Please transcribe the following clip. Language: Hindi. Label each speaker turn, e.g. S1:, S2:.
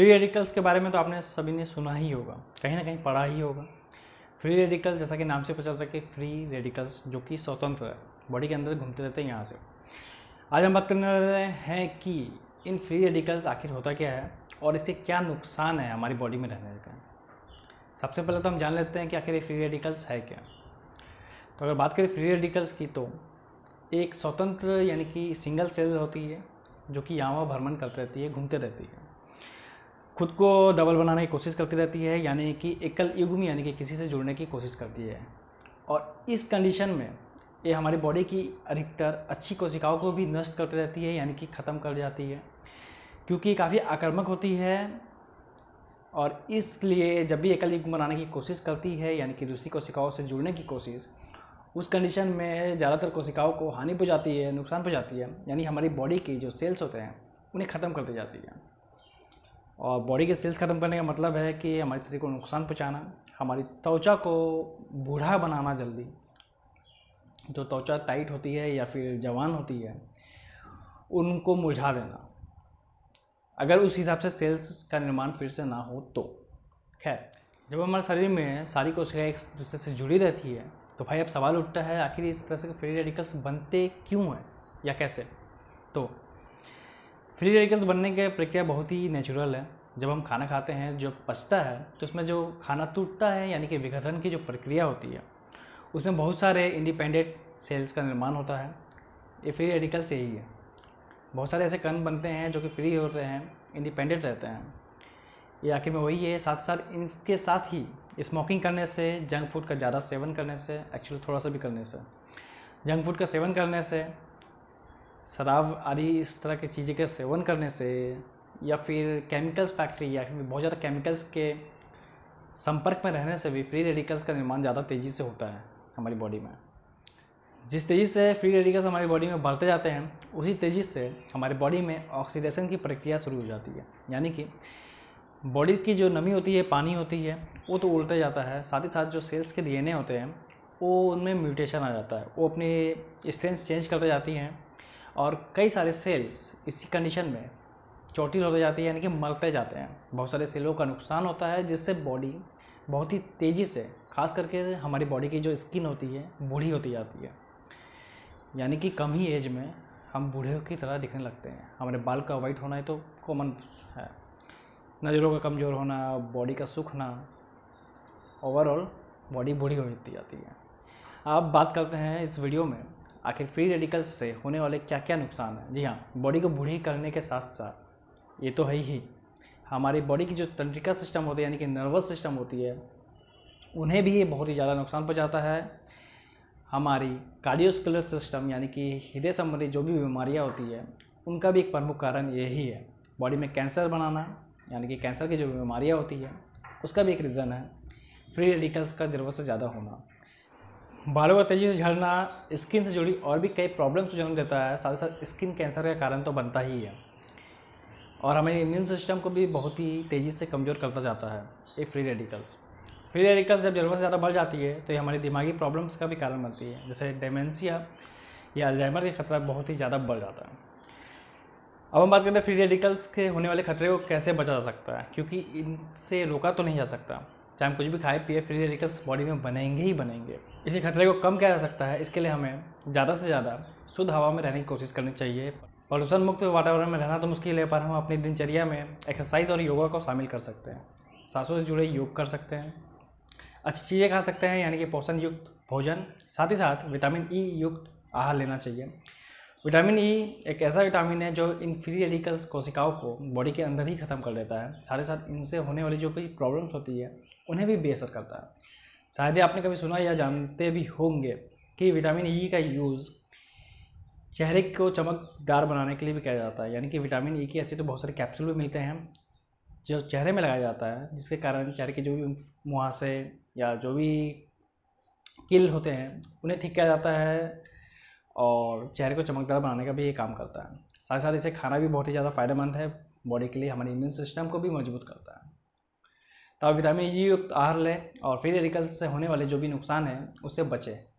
S1: फ्री रेडिकल्स के बारे में तो आपने सभी ने सुना ही होगा, कहीं ना कहीं पढ़ा ही होगा। फ्री रेडिकल जैसा कि नाम से पता चलता है कि फ्री रेडिकल्स जो कि स्वतंत्र है, बॉडी के अंदर घूमते रहते हैं यहाँ से। आज हम बात करने वाले हैं कि इन फ्री रेडिकल्स आखिर होता क्या है और इसके क्या नुकसान है हमारी बॉडी में रहने का। सबसे पहले तो हम जान लेते हैं कि आखिर ये फ्री रेडिकल्स है क्या। तो अगर बात करें फ्री रेडिकल्स की तो एक स्वतंत्र यानी कि सिंगल सेल होती है, जो कि यहाँ भ्रमण करती रहती है, घूमते रहती है। खुद को डबल बनाने की कोशिश करती रहती है, यानी कि एकल युग में, यानी कि किसी से जुड़ने की कोशिश करती है। और इस कंडीशन में ये हमारी बॉडी की अधिकतर अच्छी कोशिकाओं को भी नष्ट करती रहती है, यानी कि ख़त्म कर जाती है। क्योंकि काफ़ी आक्रामक होती है, और इसलिए जब भी एकल युग बनाने की कोशिश करती है, यानी कि दूसरी कोशिकाओं से जुड़ने की कोशिश, उस कंडीशन में ज़्यादातर कोशिकाओं को हानि पहुँचाती है, नुकसान पहुँचाती है। यानी हमारी बॉडी की जो सेल्स होते हैं, उन्हें ख़त्म कर दी जाती है। और बॉडी के सेल्स ख़त्म करने का मतलब है कि हमारे शरीर को नुकसान पहुँचाना, हमारी त्वचा को बूढ़ा बनाना जल्दी। जो त्वचा टाइट होती है या फिर जवान होती है, उनको मुरझा देना। अगर उस हिसाब से सेल्स का निर्माण फिर से ना हो तो। खैर, जब हमारे शरीर में सारी कोशिकाएँ एक दूसरे से जुड़ी रहती है तो भाई अब सवाल उठता है, आखिर इस तरह से फ्री रेडिकल्स बनते क्यों हैं या कैसे? तो फ्री रेडिकल्स बनने की प्रक्रिया बहुत ही नेचुरल है। जब हम खाना खाते हैं, जो पचता है तो उसमें जो खाना टूटता है, यानी कि विघटन की जो प्रक्रिया होती है, उसमें बहुत सारे इंडिपेंडेंट सेल्स का निर्माण होता है। ये फ्री रेडिकल से ही है। बहुत सारे ऐसे कण बनते हैं, जो कि फ्री होते हैं इंडिपेंडेंट रहते हैं। ये आखिर में वही है साथ साथ इनके साथ ही स्मोकिंग करने से जंक फ़ूड का ज़्यादा सेवन करने से एक्चुअली थोड़ा सा भी करने से जंक फ़ूड का सेवन करने से शराब आदि इस तरह की चीज़ें के सेवन करने से या फिर केमिकल्स फैक्ट्री या फिर बहुत ज़्यादा केमिकल्स के संपर्क में रहने से भी फ्री रेडिकल्स का निर्माण ज़्यादा तेज़ी से होता है हमारी बॉडी में। जिस तेज़ी से फ्री रेडिकल्स हमारी बॉडी में बढ़ते जाते हैं, उसी तेज़ी से हमारी बॉडी में ऑक्सीडेशन की प्रक्रिया शुरू हो जाती है। यानी कि बॉडी की जो नमी होती है, पानी होती है, वो तो उल्टे जाता है। साथ ही साथ जो सेल्स के डीएनए होते हैं, वो उनमें म्यूटेशन आ जाता है। वो अपनी स्ट्रेंथ चेंज करते जाती हैं। और कई सारे सेल्स इसी कंडीशन में चोटिल होते जाती है, यानी कि मरते जाते हैं। बहुत सारे सेलों का नुकसान होता है, जिससे बॉडी बहुत ही तेज़ी से, खास करके हमारी बॉडी की जो स्किन होती है, बूढ़ी होती जाती है। यानी कि कम ही एज में हम बूढ़े की तरह दिखने लगते हैं। हमारे बाल का वाइट होना है तो कॉमन है। नज़रों का कमज़ोर होना बॉडी का सूखना ओवरऑल बॉडी बूढ़ी होती जाती है। अब बात करते हैं इस वीडियो में आखिर फ्री रेडिकल्स से होने वाले क्या क्या नुकसान हैं? जी हाँ बॉडी को बूढ़ी करने के साथ साथ ये तो है ही। हमारी बॉडी की जो तंत्रिका सिस्टम होती है, यानी कि नर्वस सिस्टम होती है, उन्हें भी ये बहुत ही ज़्यादा नुकसान पहुँचाता है। हमारी कार्डियोस्कुलर सिस्टम यानी कि हृदय संबंधी जो भी बीमारियाँ होती है, उनका भी एक प्रमुख कारण यही है बॉडी में कैंसर बनाना, यानी कि कैंसर की जो बीमारियाँ होती है, उसका भी एक रीज़न है। फ्री रेडिकल्स का ज़रूरत से ज़्यादा होना। बालों का तेज़ी से झड़ना स्किन से जुड़ी और भी कई प्रॉब्लम्स को जन्म देता है, साथ ही साथ स्किन कैंसर का कारण तो बनता ही है। और हमारे इम्यून सिस्टम को भी बहुत ही तेज़ी से कमज़ोर करता जाता है, ये फ्री रेडिकल्स फ्री रेडिकल्स जब ज़रूरत से ज़्यादा बढ़ जाती है तो ये हमारी दिमागी प्रॉब्लम्स का भी कारण बनती है, जैसे डेमेंसिया या अल्जाइमर का खतरा बहुत ही ज़्यादा बढ़ जाता है। अब हम बात करते हैं फ्री रेडिकल्स के होने वाले खतरे को कैसे बचा जा सकता है, क्योंकि इनसे रोका तो नहीं जा सकता। चाहे हम कुछ भी खाए पिए फ्री रेडिकल्स बॉडी में बनेंगे ही बनेंगे। इसी खतरे को कम किया जा सकता है, इसके लिए हमें ज़्यादा से ज़्यादा शुद्ध हवा में रहने की कोशिश करनी चाहिए। प्रदूषण मुक्त वातावरण में रहना तो मुश्किल है, पर हम अपनी दिनचर्या में एक्सरसाइज और योगा को शामिल कर सकते हैं। सांसों से जुड़े योग कर सकते हैं। अच्छी चीज़ें खा सकते हैं, यानी कि पोषण युक्त भोजन। साथ ही साथ विटामिन ई युक्त आहार लेना चाहिए। विटामिन ई e एक ऐसा विटामिन है जो इन फ्री रेडिकल्स कोशिकाओं को बॉडी के अंदर ही ख़त्म कर देता है। साथ ही साथ इनसे होने वाली जो भी प्रॉब्लम्स होती है, उन्हें भी बेअसर करता है। शायद ही आपने कभी सुना या जानते भी होंगे कि विटामिन ई e का यूज़ चेहरे को चमकदार बनाने के लिए भी किया जाता है। यानी कि विटामिन ई e की ऐसे तो बहुत सारे कैप्सूल भी मिलते हैं, जो चेहरे में लगाया जाता है, जिसके कारण चेहरे के जो भी मुहासे या जो भी किल होते हैं, उन्हें ठीक किया जाता है। और चेहरे को चमकदार बनाने का भी ये काम करता है। साथ साथ इसे खाना भी बहुत ही ज़्यादा फ़ायदेमंद है बॉडी के लिए, हमारे इम्यून सिस्टम को भी मज़बूत करता है। तो आप विटामिन ई युक्त आहार लें और फ्री रेडिकल्स से होने वाले जो भी नुकसान हैं, उससे बचें।